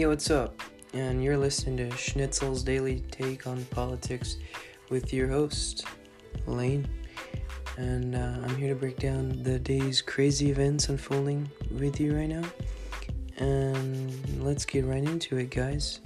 Yo, what's up? And you're listening to Schnitzel's Daily Take on Politics with your host, Lane. And uh, I'm here to break down the day's crazy events unfolding with you right now. And let's get right into it, guys.